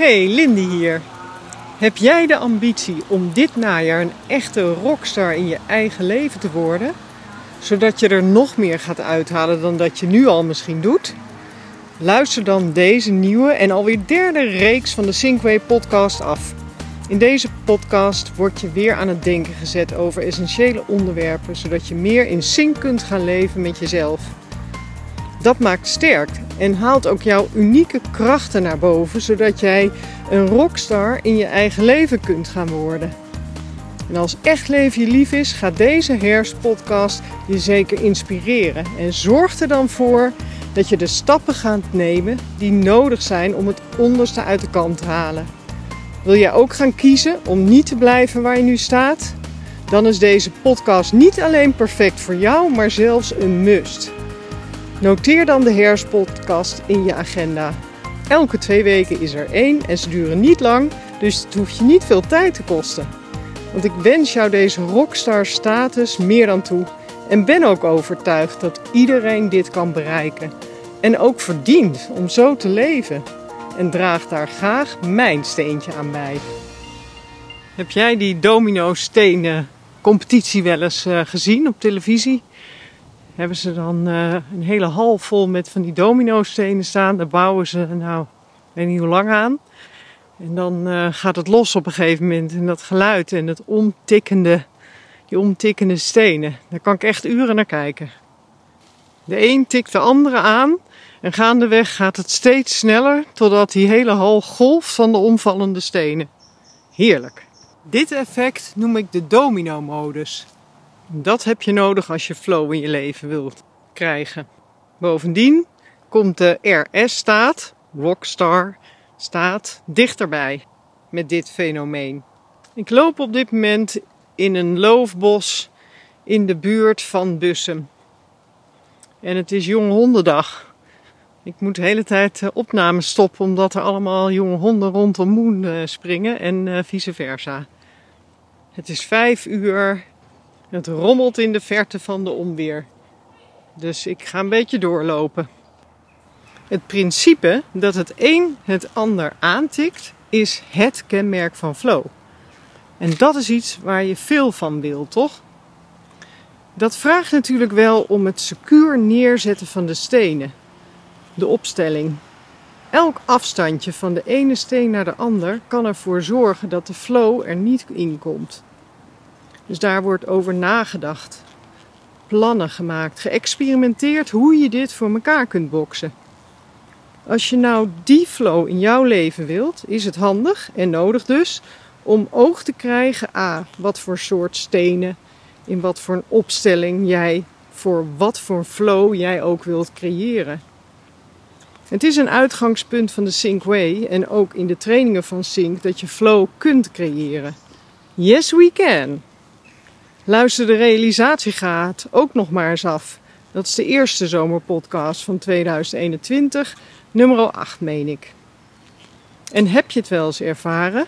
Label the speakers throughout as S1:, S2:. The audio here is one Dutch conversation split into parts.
S1: Hey, Lindy hier. Heb jij de ambitie om dit najaar een echte rockstar in je eigen leven te worden? Zodat je er nog meer gaat uithalen dan dat je nu al misschien doet? Luister dan deze nieuwe en alweer derde reeks van de Sinkway podcast af. In deze podcast word je weer aan het denken gezet over essentiële onderwerpen, zodat je meer in sync kunt gaan leven met jezelf. Dat maakt sterk en haalt ook jouw unieke krachten naar boven, zodat jij een rockstar in je eigen leven kunt gaan worden. En als echt leven je lief is, gaat deze herfstpodcast je zeker inspireren. En zorg er dan voor dat je de stappen gaat nemen die nodig zijn om het onderste uit de kant te halen. Wil jij ook gaan kiezen om niet te blijven waar je nu staat? Dan is deze podcast niet alleen perfect voor jou, maar zelfs een must. Noteer dan de herfstpodcast in je agenda. Elke twee weken is er één en ze duren niet lang, dus het hoeft je niet veel tijd te kosten. Want ik wens jou deze rockstar status meer dan toe en ben ook overtuigd dat iedereen dit kan bereiken en ook verdient om zo te leven. En draag daar graag mijn steentje aan bij. Heb jij die domino stenen competitie wel eens uh, gezien op televisie? Hebben ze dan uh, een hele hal vol met van die domino-stenen staan. Daar bouwen ze, nou, ik weet niet hoe lang aan. En dan uh, gaat het los op een gegeven moment. En dat geluid en het omtikkende, die omtikkende stenen. Daar kan ik echt uren naar kijken. De een tikt de andere aan. En gaandeweg gaat het steeds sneller. Totdat die hele hal golft van de omvallende stenen. Heerlijk. Dit effect noem ik de domino-modus. Dat heb je nodig als je flow in je leven wilt krijgen. Bovendien komt de RS-staat, Rockstar staat, dichterbij met dit fenomeen. Ik loop op dit moment in een loofbos in de buurt van Bussum. En het is Jong Hondendag. Ik moet de hele tijd opnames stoppen omdat er allemaal jonge honden rondom Moen eh, springen en eh, vice versa. Het is vijf uur het rommelt in de verte van de onweer. Dus ik ga een beetje doorlopen. Het principe dat het een het ander aantikt, is het kenmerk van flow. En dat is iets waar je veel van wil, toch? Dat vraagt natuurlijk wel om het secuur neerzetten van de stenen, de opstelling. Elk afstandje van de ene steen naar de ander kan ervoor zorgen dat de flow er niet in komt. Dus daar wordt over nagedacht. Plannen gemaakt, geëxperimenteerd hoe je dit voor elkaar kunt boksen. Als je nou die flow in jouw leven wilt, is het handig en nodig dus om oog te krijgen a wat voor soort stenen, in wat voor een opstelling jij voor wat voor flow jij ook wilt creëren. Het is een uitgangspunt van de Sync Way en ook in de trainingen van Sync dat je flow kunt creëren. Yes, we can. Luister de realisatiegraad ook nog maar eens af. Dat is de eerste zomerpodcast van 2021, nummer 8 meen ik. En heb je het wel eens ervaren?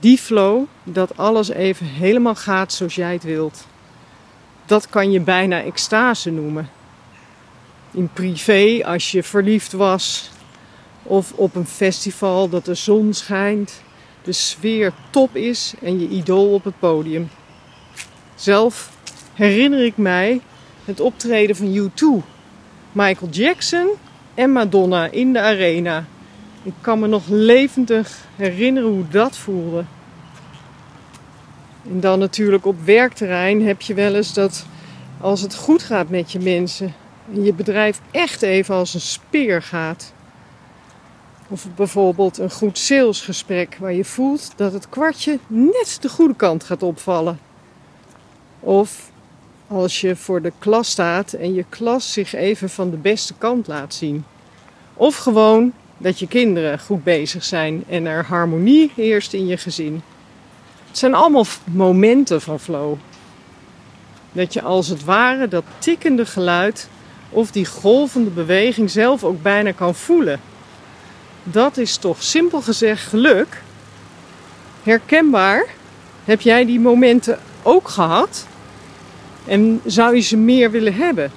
S1: Die flow, dat alles even helemaal gaat zoals jij het wilt. Dat kan je bijna extase noemen. In privé, als je verliefd was, of op een festival dat de zon schijnt, de sfeer top is en je idool op het podium. Zelf herinner ik mij het optreden van U2, Michael Jackson en Madonna in de arena. Ik kan me nog levendig herinneren hoe dat voelde. En dan natuurlijk op werkterrein heb je wel eens dat als het goed gaat met je mensen en je bedrijf echt even als een speer gaat. Of bijvoorbeeld een goed salesgesprek waar je voelt dat het kwartje net de goede kant gaat opvallen. Of als je voor de klas staat en je klas zich even van de beste kant laat zien. Of gewoon dat je kinderen goed bezig zijn en er harmonie heerst in je gezin. Het zijn allemaal momenten van flow. Dat je als het ware dat tikkende geluid of die golvende beweging zelf ook bijna kan voelen. Dat is toch simpel gezegd geluk. Herkenbaar? Heb jij die momenten ook gehad? En zou je ze meer willen hebben?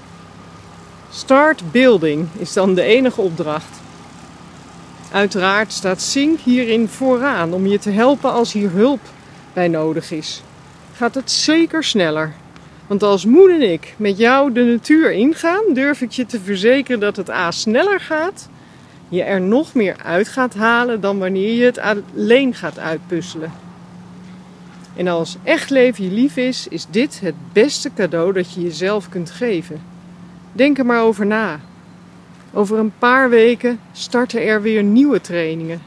S1: Start building is dan de enige opdracht. Uiteraard staat Sync hierin vooraan om je te helpen als hier hulp bij nodig is. Gaat het zeker sneller. Want als Moed en ik met jou de natuur ingaan, durf ik je te verzekeren dat het A sneller gaat, je er nog meer uit gaat halen dan wanneer je het alleen gaat uitpuzzelen. En als echt leven je lief is, is dit het beste cadeau dat je jezelf kunt geven. Denk er maar over na. Over een paar weken starten er weer nieuwe trainingen.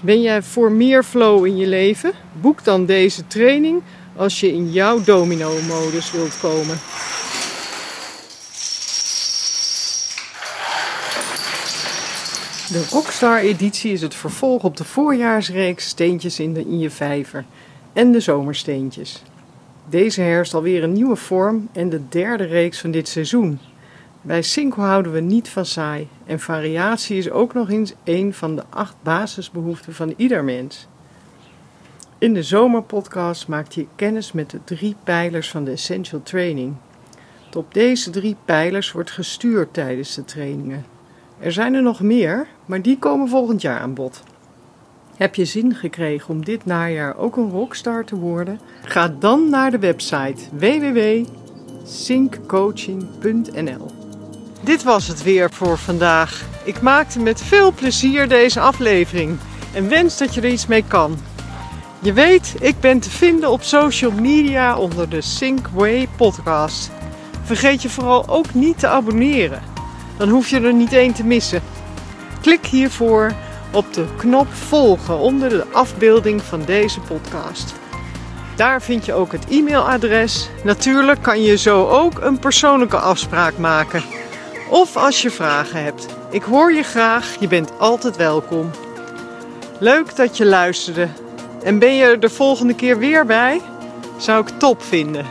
S1: Ben jij voor meer flow in je leven? Boek dan deze training als je in jouw domino-modus wilt komen. De Rockstar-editie is het vervolg op de voorjaarsreeks Steentjes in, de, in je vijver en de zomersteentjes. Deze herfst alweer een nieuwe vorm en de derde reeks van dit seizoen. Bij Cinco houden we niet van saai en variatie is ook nog eens een van de acht basisbehoeften van ieder mens. In de zomerpodcast maakt je kennis met de drie pijlers van de Essential Training. Op deze drie pijlers wordt gestuurd tijdens de trainingen. Er zijn er nog meer, maar die komen volgend jaar aan bod. Heb je zin gekregen om dit najaar ook een rockstar te worden? Ga dan naar de website www.synccoaching.nl. Dit was het weer voor vandaag. Ik maakte met veel plezier deze aflevering en wens dat je er iets mee kan. Je weet, ik ben te vinden op social media onder de Sync podcast. Vergeet je vooral ook niet te abonneren. Dan hoef je er niet één te missen. Klik hiervoor op de knop volgen onder de afbeelding van deze podcast. Daar vind je ook het e-mailadres. Natuurlijk kan je zo ook een persoonlijke afspraak maken. Of als je vragen hebt. Ik hoor je graag, je bent altijd welkom. Leuk dat je luisterde. En ben je er de volgende keer weer bij? Zou ik top vinden.